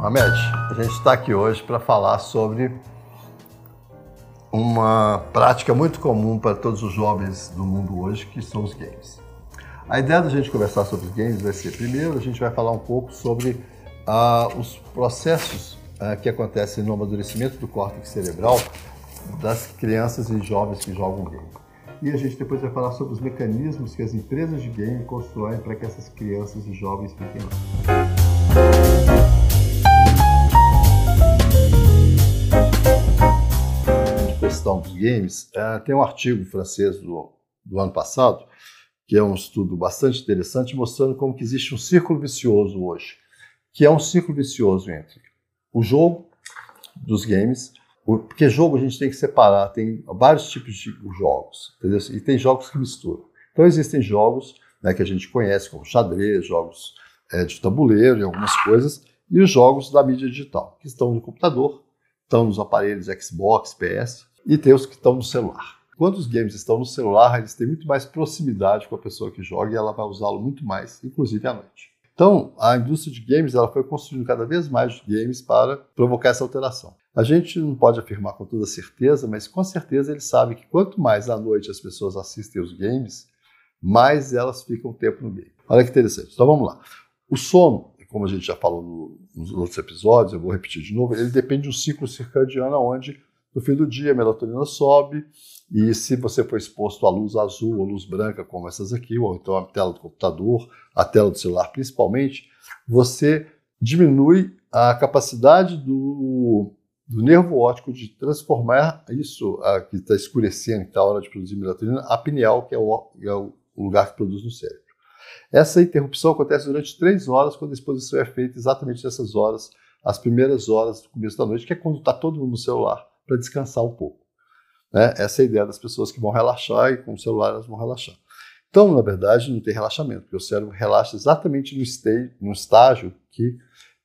Mohamed, a gente está aqui hoje para falar sobre uma prática muito comum para todos os jovens do mundo hoje, que são os games. A ideia da gente conversar sobre os games vai ser, primeiro, a gente vai falar um pouco sobre ah, os processos ah, que acontecem no amadurecimento do córtex cerebral das crianças e jovens que jogam game. E a gente depois vai falar sobre os mecanismos que as empresas de game constroem para que essas crianças e jovens fiquem lá. Questão dos games, é, tem um artigo francês do, do ano passado, que é um estudo bastante interessante, mostrando como que existe um círculo vicioso hoje, que é um círculo vicioso entre o jogo dos games, porque jogo a gente tem que separar, tem vários tipos de jogos, entendeu? e tem jogos que misturam. Então existem jogos né, que a gente conhece como xadrez, jogos é, de tabuleiro e algumas coisas, e os jogos da mídia digital, que estão no computador, estão nos aparelhos Xbox, PS, e tem os que estão no celular. Quando os games estão no celular, eles têm muito mais proximidade com a pessoa que joga e ela vai usá-lo muito mais, inclusive à noite. Então, a indústria de games ela foi construindo cada vez mais games para provocar essa alteração. A gente não pode afirmar com toda certeza, mas com certeza eles sabem que quanto mais à noite as pessoas assistem os games, mais elas ficam tempo no game. Olha que interessante. Então vamos lá. O sono, como a gente já falou no, nos outros episódios, eu vou repetir de novo, ele depende de um ciclo circadiano onde no fim do dia, a melatonina sobe, e se você for exposto à luz azul ou luz branca, como essas aqui, ou então a tela do computador, a tela do celular principalmente, você diminui a capacidade do, do nervo óptico de transformar isso a, que está escurecendo, que está a hora de produzir melatonina, a pineal, que é o, é o lugar que produz no cérebro. Essa interrupção acontece durante três horas, quando a exposição é feita exatamente nessas horas, as primeiras horas do começo da noite, que é quando está todo mundo no celular para descansar um pouco. Né? Essa é a ideia das pessoas que vão relaxar e com o celular elas vão relaxar. Então, na verdade, não tem relaxamento, porque o cérebro relaxa exatamente no, stage, no estágio que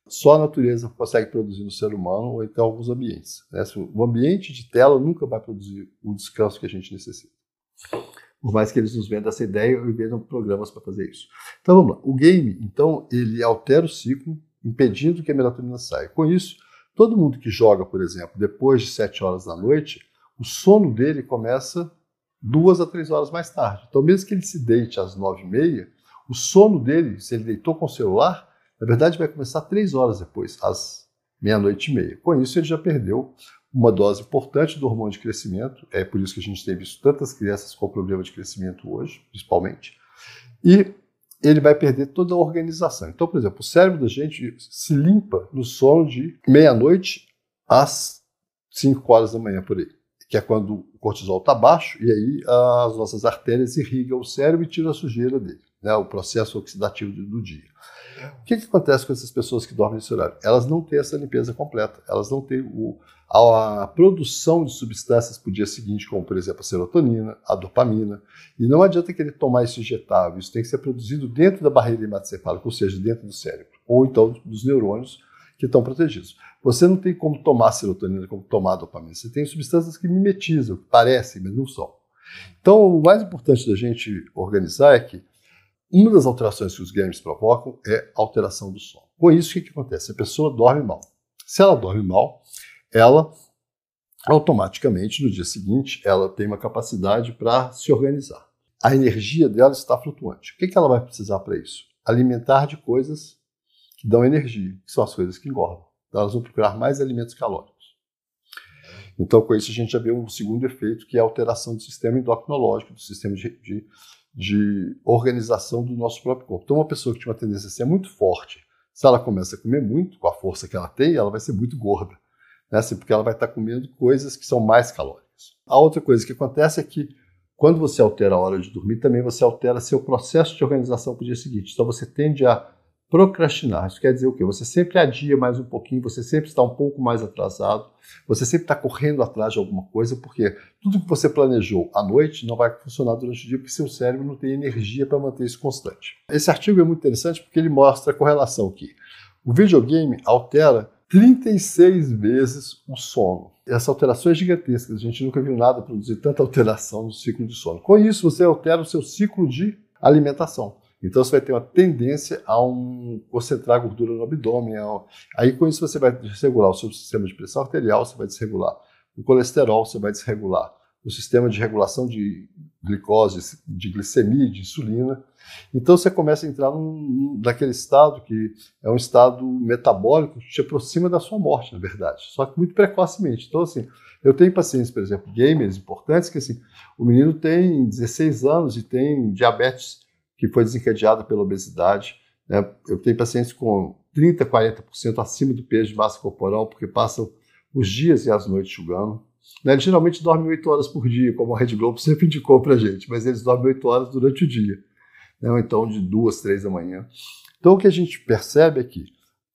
só a natureza consegue produzir no ser humano ou então alguns ambientes. Né? O ambiente de tela nunca vai produzir o descanso que a gente necessita. Por mais que eles nos vendam essa ideia e vendam programas para fazer isso. Então vamos lá. O game, então, ele altera o ciclo, impedindo que a melatonina saia. Com isso, Todo mundo que joga, por exemplo, depois de 7 horas da noite, o sono dele começa duas a três horas mais tarde. Então, mesmo que ele se deite às nove e meia, o sono dele, se ele deitou com o celular, na verdade vai começar três horas depois, às meia-noite e meia. Com isso, ele já perdeu uma dose importante do hormônio de crescimento. É por isso que a gente tem visto tantas crianças com problema de crescimento hoje, principalmente. E ele vai perder toda a organização. Então, por exemplo, o cérebro da gente se limpa no sono de meia-noite às 5 horas da manhã por aí, que é quando o cortisol está baixo e aí as nossas artérias irrigam o cérebro e tiram a sujeira dele, né, o processo oxidativo do dia. O que, que acontece com essas pessoas que dormem nesse horário? Elas não têm essa limpeza completa, elas não têm o, a, produção de substâncias para o dia seguinte, como por exemplo a serotonina, a dopamina. E não adianta querer tomar isso injetável, isso tem que ser produzido dentro da barreira hematocefálica, ou seja, dentro do cérebro, ou então dos neurônios que estão protegidos. Você não tem como tomar serotonina, como tomar dopamina. Você tem substâncias que mimetizam, que parecem, mas não são. Então, o mais importante da gente organizar é que uma das alterações que os games provocam é a alteração do sono. Com isso, o que acontece? A pessoa dorme mal. Se ela dorme mal, ela automaticamente no dia seguinte ela tem uma capacidade para se organizar. A energia dela está flutuante. O que, que ela vai precisar para isso? Alimentar de coisas que dão energia, que são as coisas que engordam. Então elas vão procurar mais alimentos calóricos. Então, com isso, a gente já vê um segundo efeito, que é a alteração do sistema endocrinológico, do sistema de, de de organização do nosso próprio corpo. Então, uma pessoa que tinha uma tendência a ser muito forte, se ela começa a comer muito, com a força que ela tem, ela vai ser muito gorda, né? Assim, porque ela vai estar comendo coisas que são mais calóricas. A outra coisa que acontece é que, quando você altera a hora de dormir, também você altera seu processo de organização para o dia seguinte. Então, você tende a Procrastinar, isso quer dizer o quê? Você sempre adia mais um pouquinho, você sempre está um pouco mais atrasado, você sempre está correndo atrás de alguma coisa, porque tudo que você planejou à noite não vai funcionar durante o dia, porque seu cérebro não tem energia para manter isso constante. Esse artigo é muito interessante porque ele mostra a correlação aqui. O videogame altera 36 vezes o sono. Essa alteração é gigantesca, a gente nunca viu nada produzir tanta alteração no ciclo de sono. Com isso, você altera o seu ciclo de alimentação. Então você vai ter uma tendência a um, concentrar gordura no abdômen. Aí com isso você vai desregular o seu sistema de pressão arterial, você vai desregular o colesterol, você vai desregular o sistema de regulação de glicose, de glicemia, de insulina. Então você começa a entrar num, naquele estado que é um estado metabólico que te aproxima da sua morte, na verdade, só que muito precocemente. Então, assim, eu tenho pacientes, por exemplo, gamers importantes, que assim, o menino tem 16 anos e tem diabetes que foi desencadeada pela obesidade. Né? Eu tenho pacientes com 30%, 40% acima do peso de massa corporal, porque passam os dias e as noites jogando. Né? Eles geralmente dormem 8 horas por dia, como a Rede Globo sempre indicou para gente, mas eles dormem 8 horas durante o dia. Né? Ou então de 2, 3 da manhã. Então o que a gente percebe é que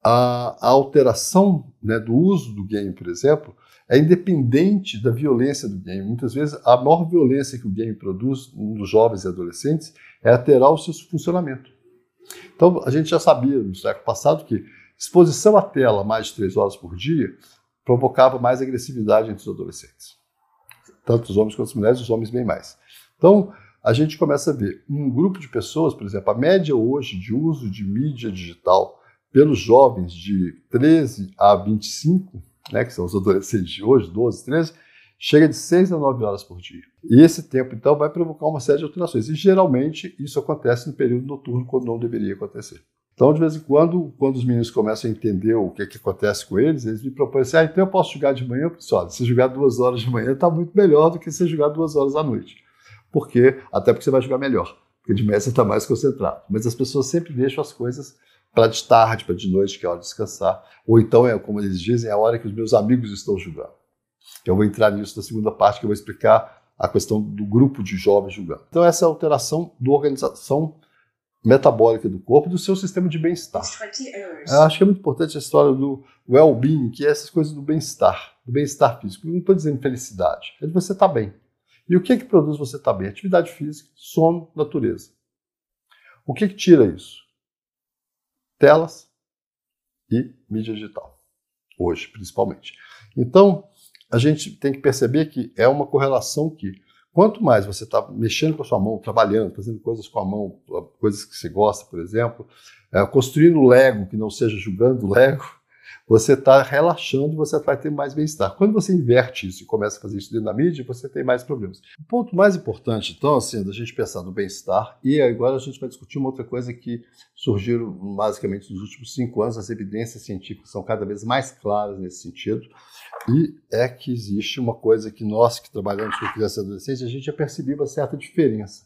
a, a alteração né, do uso do game, por exemplo, é independente da violência do game. Muitas vezes, a maior violência que o game produz nos jovens e adolescentes é alterar o seu funcionamento. Então, a gente já sabia no século passado que exposição à tela mais de três horas por dia provocava mais agressividade entre os adolescentes. Tanto os homens quanto as mulheres, os homens bem mais. Então, a gente começa a ver um grupo de pessoas, por exemplo, a média hoje de uso de mídia digital pelos jovens de 13 a 25 né, que são os adolescentes de hoje, 12, 13, chega de 6 a 9 horas por dia. E esse tempo, então, vai provocar uma série de alterações. E geralmente isso acontece no período noturno, quando não deveria acontecer. Então, de vez em quando, quando os meninos começam a entender o que, é que acontece com eles, eles me propõem assim: ah, então eu posso jogar de manhã? Pessoal, se jogar duas horas de manhã está muito melhor do que se jogar duas horas à noite. Por quê? Até porque você vai jogar melhor. Porque de manhã você está mais concentrado. Mas as pessoas sempre deixam as coisas para de tarde, para de noite, que é hora de descansar. Ou então, é como eles dizem, é a hora que os meus amigos estão julgando. Eu vou entrar nisso na segunda parte, que eu vou explicar a questão do grupo de jovens julgando. Então, essa alteração da organização metabólica do corpo e do seu sistema de bem-estar. Eu acho que é muito importante a história do well-being, que é essas coisas do bem-estar, do bem-estar físico. Não estou dizendo felicidade, é de você estar tá bem. E o que, é que produz você estar tá bem? Atividade física, sono, natureza. O que, que tira isso? telas e mídia digital. Hoje, principalmente. Então, a gente tem que perceber que é uma correlação que, quanto mais você está mexendo com a sua mão, trabalhando, fazendo coisas com a mão, coisas que você gosta, por exemplo, é, construindo Lego, que não seja jogando Lego, você está relaxando, você vai ter mais bem-estar. Quando você inverte isso e começa a fazer isso dentro da mídia, você tem mais problemas. O ponto mais importante, então, assim, da gente pensar no bem-estar, e agora a gente vai discutir uma outra coisa que surgiu basicamente nos últimos cinco anos, as evidências científicas são cada vez mais claras nesse sentido, e é que existe uma coisa que nós que trabalhamos com criança e adolescente, a gente já percebeu uma certa diferença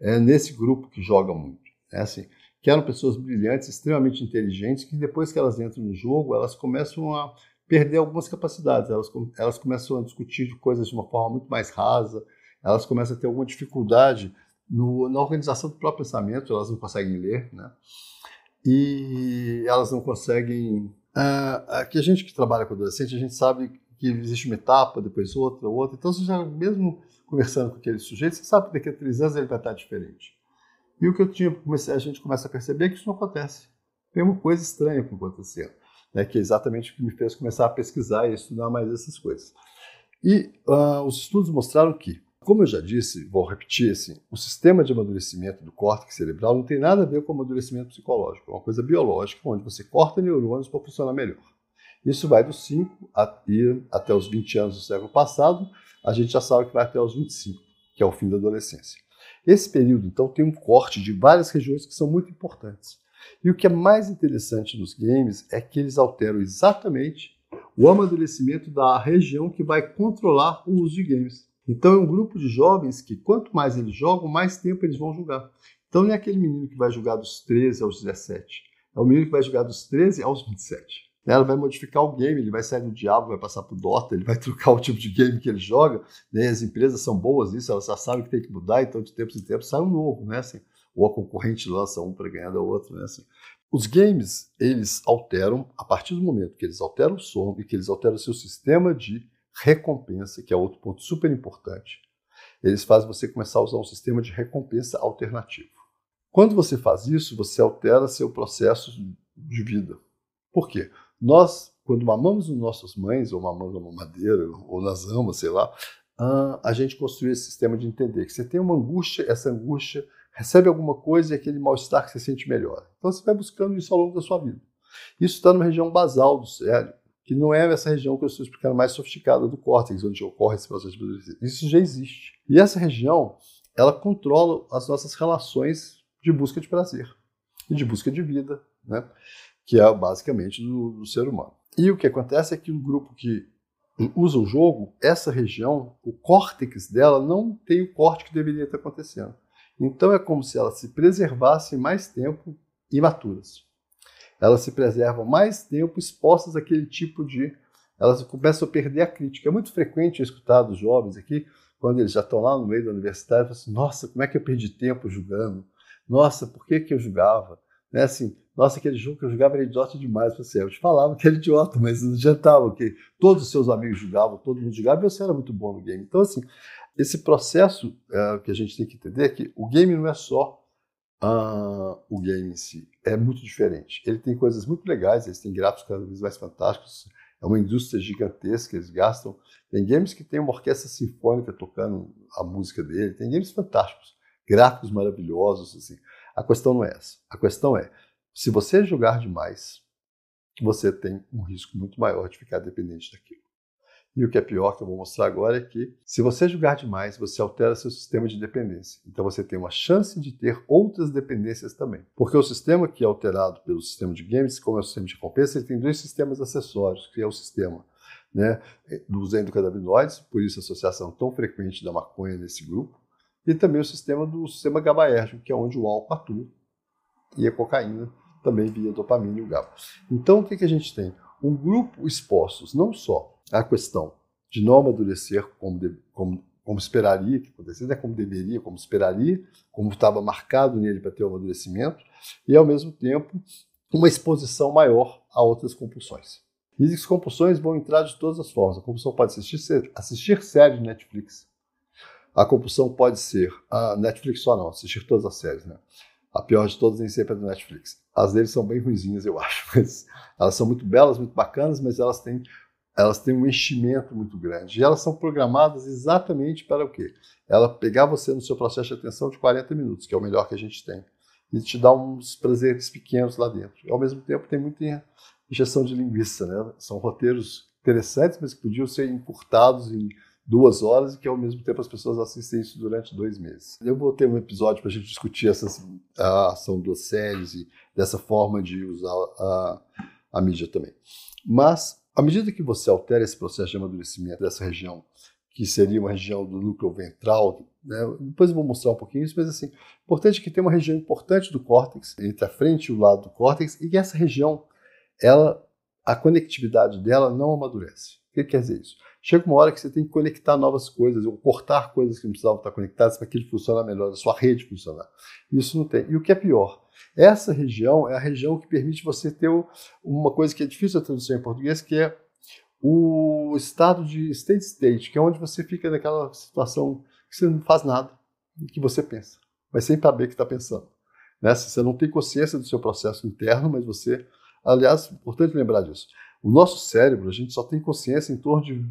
é, nesse grupo que joga muito. É assim, que eram pessoas brilhantes, extremamente inteligentes, que depois que elas entram no jogo, elas começam a perder algumas capacidades, elas, elas começam a discutir coisas de uma forma muito mais rasa, elas começam a ter alguma dificuldade no, na organização do próprio pensamento, elas não conseguem ler, né? E elas não conseguem. Uh, aqui a gente que trabalha com adolescente, a gente sabe que existe uma etapa, depois outra, outra. Então, você já, mesmo conversando com aquele sujeito, você sabe que daqui a três anos ele vai estar diferente. E o que eu tinha, a gente começa a perceber é que isso não acontece. Tem uma coisa estranha acontecendo, né, que é exatamente o que me fez começar a pesquisar e estudar mais essas coisas. E uh, os estudos mostraram que, como eu já disse, vou repetir assim, o sistema de amadurecimento do córtex cerebral não tem nada a ver com amadurecimento psicológico, é uma coisa biológica, onde você corta neurônios para funcionar melhor. Isso vai dos 5 até os 20 anos do século passado, a gente já sabe que vai até os 25, que é o fim da adolescência. Esse período, então, tem um corte de várias regiões que são muito importantes. E o que é mais interessante nos games é que eles alteram exatamente o amadurecimento da região que vai controlar o uso de games. Então é um grupo de jovens que quanto mais eles jogam, mais tempo eles vão jogar. Então não é aquele menino que vai jogar dos 13 aos 17, é o menino que vai jogar dos 13 aos 27. Ela vai modificar o game, ele vai sair do Diabo, vai passar para o Dota, ele vai trocar o tipo de game que ele joga. Né? As empresas são boas nisso, elas já sabem que tem que mudar, então de tempos em tempos sai um novo, né? Assim, ou a concorrente lança um para ganhar da outra, né? Assim. Os games, eles alteram, a partir do momento que eles alteram o som e que eles alteram o seu sistema de recompensa, que é outro ponto super importante, eles fazem você começar a usar um sistema de recompensa alternativo. Quando você faz isso, você altera seu processo de vida. Por quê? Nós, quando mamamos as nossas mães, ou mamamos a mamadeira, ou nas amas, sei lá, a gente construiu esse sistema de entender que você tem uma angústia, essa angústia recebe alguma coisa e aquele mal-estar que você sente melhor. Então você vai buscando isso ao longo da sua vida. Isso está numa região basal do cérebro, que não é essa região que eu estou explicando mais sofisticada do córtex, onde ocorre esse processo de amadurecimento. Isso já existe. E essa região, ela controla as nossas relações de busca de prazer e de busca de vida, né? que é basicamente do, do ser humano. E o que acontece é que o grupo que usa o jogo, essa região, o córtex dela não tem o corte que deveria estar acontecendo. Então é como se elas se preservassem mais tempo imaturas. Elas se preservam mais tempo expostas àquele tipo de. Elas começam a perder a crítica. É muito frequente eu escutar dos jovens aqui, quando eles já estão lá no meio da universidade, assim: nossa, como é que eu perdi tempo julgando? Nossa, por que, que eu julgava? Né, assim, nossa, aquele jogo que eu jogava era idiota demais. Você, eu te falava que era idiota, mas não adiantava, que todos os seus amigos jogavam, todo mundo jogava e você era muito bom no game. Então, assim, esse processo é, que a gente tem que entender é que o game não é só uh, o game em si, é muito diferente. Ele tem coisas muito legais, eles têm gráficos cada vez mais fantásticos, é uma indústria gigantesca, eles gastam. Tem games que tem uma orquestra sinfônica tocando a música dele, tem games fantásticos, gráficos maravilhosos. Assim. A questão não é essa. A questão é, se você jogar demais, você tem um risco muito maior de ficar dependente daquilo. E o que é pior, que eu vou mostrar agora, é que se você jogar demais, você altera seu sistema de dependência. Então você tem uma chance de ter outras dependências também. Porque o sistema que é alterado pelo sistema de games, como é o sistema de recompensa, ele tem dois sistemas acessórios, que é o sistema né, dos endocannabinoides, por isso a associação tão frequente da maconha nesse grupo, e também o sistema do sistema GABAérgico, que é onde o álcool atua, e a cocaína também via dopamina e o GABA. Então o que, que a gente tem? Um grupo expostos não só a questão de não amadurecer como, de, como, como esperaria que acontecesse, né? como deveria, como esperaria, como estava marcado nele para ter o amadurecimento, e ao mesmo tempo uma exposição maior a outras compulsões. E as compulsões vão entrar de todas as formas. A compulsão pode assistir, assistir série de Netflix. A compulsão pode ser a Netflix só não, assistir todas as séries, né? A pior de todas nem sempre é do Netflix. As deles são bem ruizinhas, eu acho, mas elas são muito belas, muito bacanas, mas elas têm elas têm um enchimento muito grande. E elas são programadas exatamente para o quê? Ela pegar você no seu processo de atenção de 40 minutos, que é o melhor que a gente tem, e te dar uns prazeres pequenos lá dentro. E, ao mesmo tempo, tem muita injeção de linguiça, né? São roteiros interessantes, mas que podiam ser encurtados em duas horas e que, ao mesmo tempo, as pessoas assistem isso durante dois meses. Eu vou ter um episódio para a gente discutir essas, a ação das séries e dessa forma de usar a, a mídia também. Mas à medida que você altera esse processo de amadurecimento dessa região, que seria uma região do núcleo ventral, né? depois eu vou mostrar um pouquinho isso, mas assim, importante é que tem uma região importante do córtex, entre a frente e o lado do córtex, e que essa região, ela, a conectividade dela não amadurece. O que quer dizer isso? Chega uma hora que você tem que conectar novas coisas, ou cortar coisas que não precisavam estar conectadas para que ele funcione melhor, a sua rede funcionar. Isso não tem. E o que é pior? Essa região é a região que permite você ter uma coisa que é difícil de traduzir em português, que é o estado de state state, que é onde você fica naquela situação que você não faz nada, que você pensa, mas sem saber que está pensando. Né? Você não tem consciência do seu processo interno, mas você, aliás, é importante lembrar disso. O nosso cérebro, a gente só tem consciência em torno de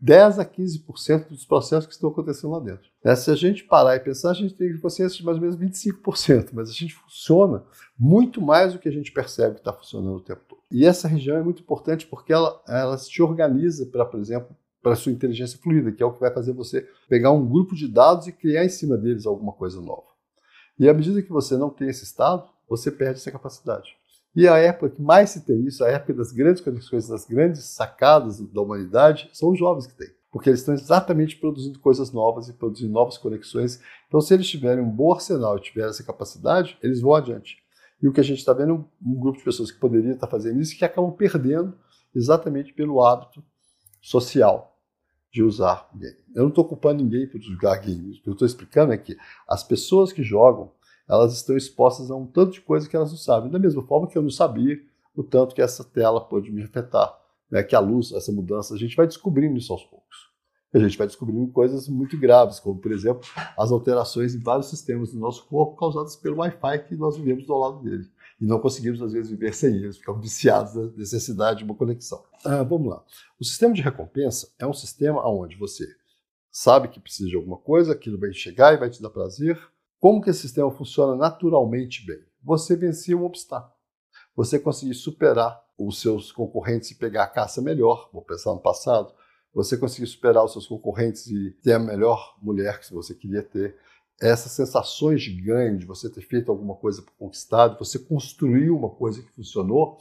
10 a 15% dos processos que estão acontecendo lá dentro. É, se a gente parar e pensar, a gente tem consciência de mais ou menos 25%, mas a gente funciona muito mais do que a gente percebe que está funcionando o tempo todo. E essa região é muito importante porque ela, ela te organiza para, por exemplo, para a sua inteligência fluida, que é o que vai fazer você pegar um grupo de dados e criar em cima deles alguma coisa nova. E à medida que você não tem esse estado, você perde essa capacidade. E a época que mais se tem isso, a época das grandes conexões, das grandes sacadas da humanidade, são os jovens que têm. Porque eles estão exatamente produzindo coisas novas e produzindo novas conexões. Então, se eles tiverem um bom arsenal e tiverem essa capacidade, eles vão adiante. E o que a gente está vendo é um, grupo de pessoas que poderia estar fazendo isso que acabam perdendo exatamente pelo hábito social de usar game. Eu não estou culpando ninguém por jogar games. O que eu estou explicando é que as pessoas que jogam elas estão expostas a um tanto de coisa que elas não sabem. Da mesma forma que eu não sabia o tanto que essa tela pode me afetar, né? que a luz, essa mudança, a gente vai descobrindo isso aos poucos. A gente vai descobrindo coisas muito graves, como, por exemplo, as alterações em vários sistemas do nosso corpo causadas pelo Wi-Fi que nós vivemos ao lado dele. E não conseguimos, às vezes, viver sem eles, ficamos viciados da necessidade de uma conexão. Ah, vamos lá. O sistema de recompensa é um sistema onde você sabe que precisa de alguma coisa, aquilo vai chegar e vai te dar prazer, Como que esse sistema funciona naturalmente bem? Você vencia um obstáculo. Você conseguir superar os seus concorrentes e pegar a caça melhor, vou pensar no passado, você conseguir superar os seus concorrentes e ter a melhor mulher que você queria ter, essas sensações de ganho, de você ter feito alguma coisa conquistado, você construiu uma coisa que funcionou,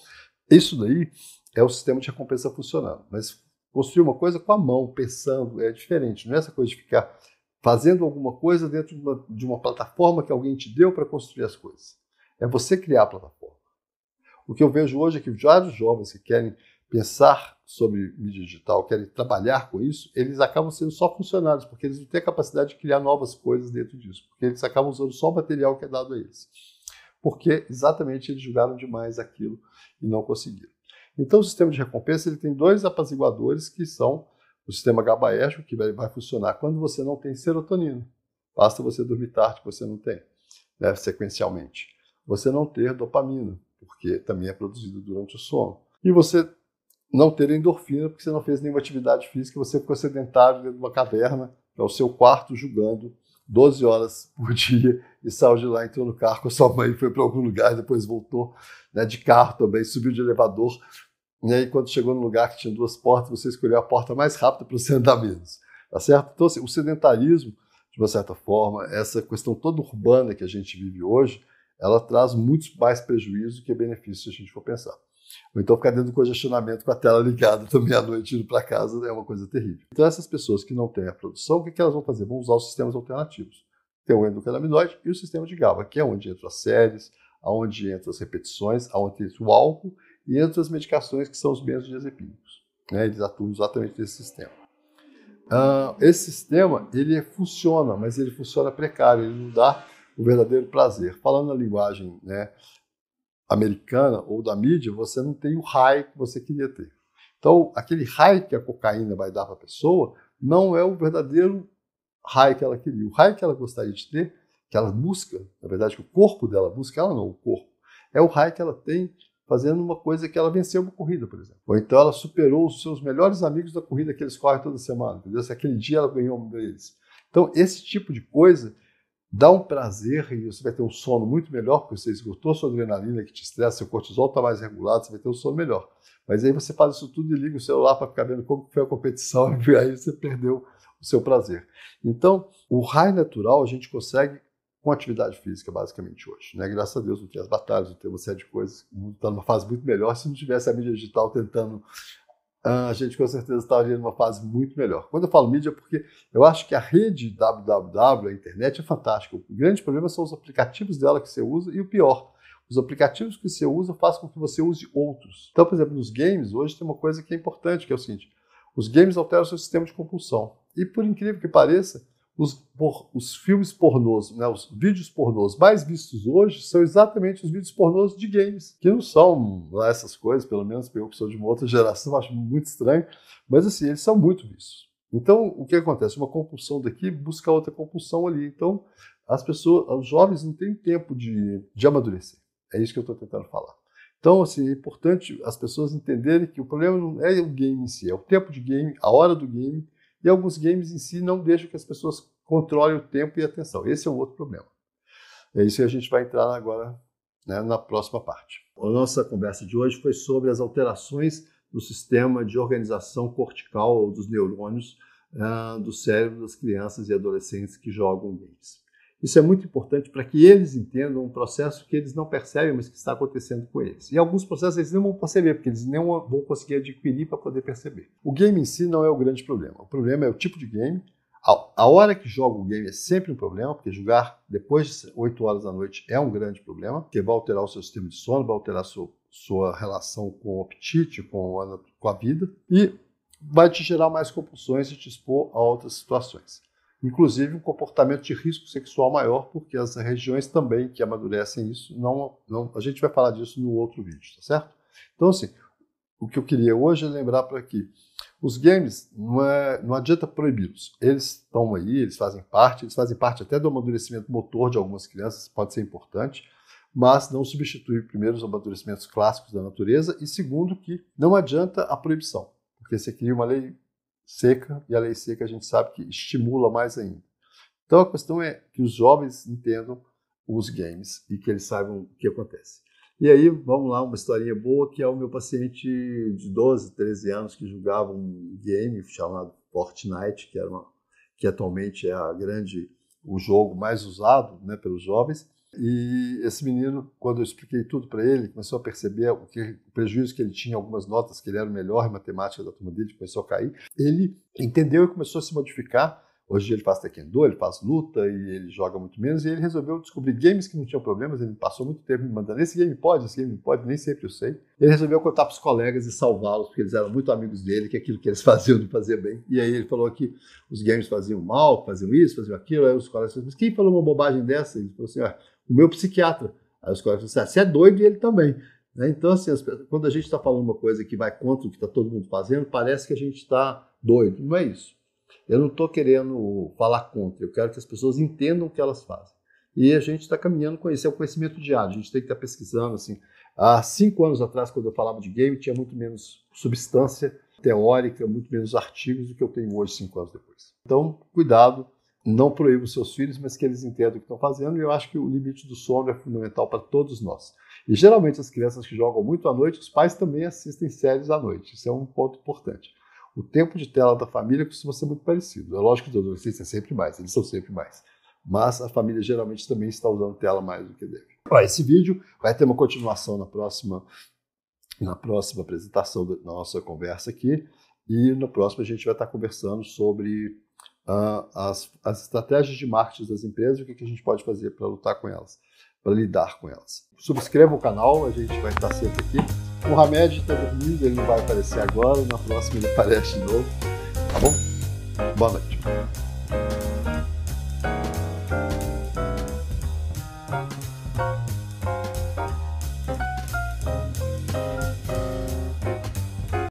isso daí é o sistema de recompensa funcionando. Mas construir uma coisa com a mão, pensando, é diferente. Não é essa coisa de ficar fazendo alguma coisa dentro de uma, de uma plataforma que alguém te deu para construir as coisas. É você criar a plataforma. O que eu vejo hoje é que vários jovens que querem pensar sobre mídia digital, querem trabalhar com isso, eles acabam sendo só funcionários, porque eles não têm a capacidade de criar novas coisas dentro disso, porque eles acabam usando só o material que é dado a eles. Porque exatamente eles julgaram demais aquilo e não conseguiram. Então o sistema de recompensa ele tem dois apaziguadores que são o sistema GABAérgico, que vai, funcionar quando você não tem serotonina. Basta você dormir tarde, que você não tem, né, sequencialmente. Você não ter dopamina, porque também é produzido durante o sono. E você não ter endorfina, porque você não fez nenhuma atividade física, você ficou sedentário dentro de uma caverna, é o seu quarto, jogando 12 horas por dia, e saiu de lá, entrou no carro com a sua mãe, foi para algum lugar, depois voltou né, de carro também, subiu de elevador, e quando chegou no lugar que tinha duas portas, você escolheu a porta mais rápida para você andar menos. Tá certo? Então, assim, o sedentarismo, de uma certa forma, essa questão toda urbana que a gente vive hoje, ela traz muitos mais prejuízos que benefícios se a gente for pensar. Ou então ficar dentro do congestionamento com a tela ligada também à noite indo para casa é uma coisa terrível. Então essas pessoas que não têm a produção, o que, que elas vão fazer? Vão usar os sistemas alternativos. Tem o endocannabinoide e o sistema de GABA, que é onde entram as séries, aonde entram as repetições, aonde entra o álcool e entram as medicações que são os benzodiazepínicos. Né? Eles atuam exatamente nesse sistema. Uh, esse sistema, ele funciona, mas ele funciona precário, ele não dá o verdadeiro prazer. Falando na linguagem né, americana ou da mídia, você não tem o high que você queria ter. Então, aquele high que a cocaína vai dar para a pessoa não é o verdadeiro high que ela queria. O high que ela gostaria de ter, que ela busca, na verdade, que o corpo dela busca, ela não, o corpo, é o high que ela tem fazendo uma coisa que ela venceu uma corrida, por exemplo. Ou então ela superou os seus melhores amigos da corrida que eles correm toda semana, entendeu? Se aquele dia ela ganhou um deles. Então, esse tipo de coisa dá um prazer e você vai ter um sono muito melhor, porque você esgotou sua adrenalina que te estressa, seu cortisol está mais regulado, você vai ter um sono melhor. Mas aí você faz isso tudo e liga o celular para ficar vendo como foi a competição e aí você perdeu o seu prazer. Então, o high natural a gente consegue com atividade física, basicamente, hoje. Né? Graças a Deus não tem as batalhas, não tem uma série de coisas. O mundo está numa fase muito melhor se não tivesse a mídia digital tentando ah, a gente com certeza estaria numa fase muito melhor. Quando eu falo mídia, é porque eu acho que a rede www, a internet, é fantástica. O grande problema são os aplicativos dela que você usa e o pior, os aplicativos que você usa fazem com que você use outros. Então, por exemplo, nos games, hoje tem uma coisa que é importante, que é o seguinte, os games alteram o seu sistema de compulsão. E por incrível que pareça, os, por, os filmes pornôs, né, os vídeos pornôs mais vistos hoje são exatamente os vídeos pornôs de games, que não são lá essas coisas, pelo menos eu que sou de uma outra geração, acho muito estranho, mas assim, eles são muito vistos. Então, o que acontece? Uma compulsão daqui busca outra compulsão ali. Então, as pessoas, os jovens não têm tempo de, de amadurecer. É isso que eu estou tentando falar. Então, assim, é importante as pessoas entenderem que o problema não é o game em si, é o tempo de game, a hora do game, e alguns games em si não deixam que as pessoas controlem o tempo e a atenção. Esse é um outro problema. É isso que a gente vai entrar agora né, na próxima parte. A nossa conversa de hoje foi sobre as alterações no sistema de organização cortical ou dos neurônios uh, do cérebro das crianças e adolescentes que jogam games. Isso é muito importante para que eles entendam um processo que eles não percebem, mas que está acontecendo com eles. E alguns processos eles não vão perceber, porque eles nem vão conseguir adquirir para poder perceber. O game em si não é o grande problema. O problema é o tipo de game. A hora que joga o game é sempre um problema, porque jogar depois de 8 horas da noite é um grande problema, porque vai alterar o seu sistema de sono, vai alterar a sua, sua relação com o apetite, com a, com a vida, e vai te gerar mais compulsões e te expor a outras situações inclusive um comportamento de risco sexual maior, porque as regiões também que amadurecem isso, não, não, a gente vai falar disso no outro vídeo, tá certo? Então, assim, o que eu queria hoje é lembrar para aqui, os games, não, é, não adianta proibi-los, eles estão aí, eles fazem parte, eles fazem parte até do amadurecimento motor de algumas crianças, pode ser importante, mas não substitui, primeiro, os amadurecimentos clássicos da natureza, e segundo, que não adianta a proibição, porque você cria uma lei seca, e a lei seca a gente sabe que estimula mais ainda. Então a questão é que os jovens entendam os games e que eles saibam o que acontece. E aí, vamos lá, uma historinha boa, que é o meu paciente de 12, 13 anos que jogava um game chamado Fortnite, que, era uma, que atualmente é a grande, o jogo mais usado né, pelos jovens. E esse menino, quando eu expliquei tudo para ele, começou a perceber o, que, o prejuízo que ele tinha, algumas notas, que ele era o melhor em matemática da turma dele, começou a cair. Ele entendeu e começou a se modificar Hoje ele faz taekwondo, ele faz luta e ele joga muito menos. E ele resolveu descobrir games que não tinham problemas. Ele passou muito tempo me mandando: esse game pode, esse game pode, nem sempre eu sei. Ele resolveu contar para os colegas e salvá-los, porque eles eram muito amigos dele, que aquilo que eles faziam não fazia bem. E aí ele falou que os games faziam mal, faziam isso, faziam aquilo. Aí os colegas falaram: quem falou uma bobagem dessa? Ele falou assim: ah, o meu psiquiatra. Aí os colegas falaram assim: ah, você é doido e ele também. Né? Então, assim, quando a gente está falando uma coisa que vai contra o que está todo mundo fazendo, parece que a gente está doido. Não é isso. Eu não estou querendo falar contra, eu quero que as pessoas entendam o que elas fazem. E a gente está caminhando com isso, é o conhecimento diário, a gente tem que estar tá pesquisando. Assim. Há cinco anos atrás, quando eu falava de game, tinha muito menos substância teórica, muito menos artigos do que eu tenho hoje, cinco anos depois. Então, cuidado, não proíba os seus filhos, mas que eles entendam o que estão fazendo, e eu acho que o limite do sono é fundamental para todos nós. E geralmente as crianças que jogam muito à noite, os pais também assistem séries à noite, isso é um ponto importante o tempo de tela da família costuma ser muito parecido. É lógico que os adolescentes é sempre mais, eles são sempre mais. Mas a família geralmente também está usando tela mais do que deve. Esse vídeo vai ter uma continuação na próxima, na próxima apresentação da nossa conversa aqui. E no próximo a gente vai estar conversando sobre uh, as, as estratégias de marketing das empresas e o que, que a gente pode fazer para lutar com elas, para lidar com elas. Subscreva o canal, a gente vai estar sempre aqui. O Hamed está dormindo, ele não vai aparecer agora, na próxima ele aparece de novo. Tá bom? Boa noite.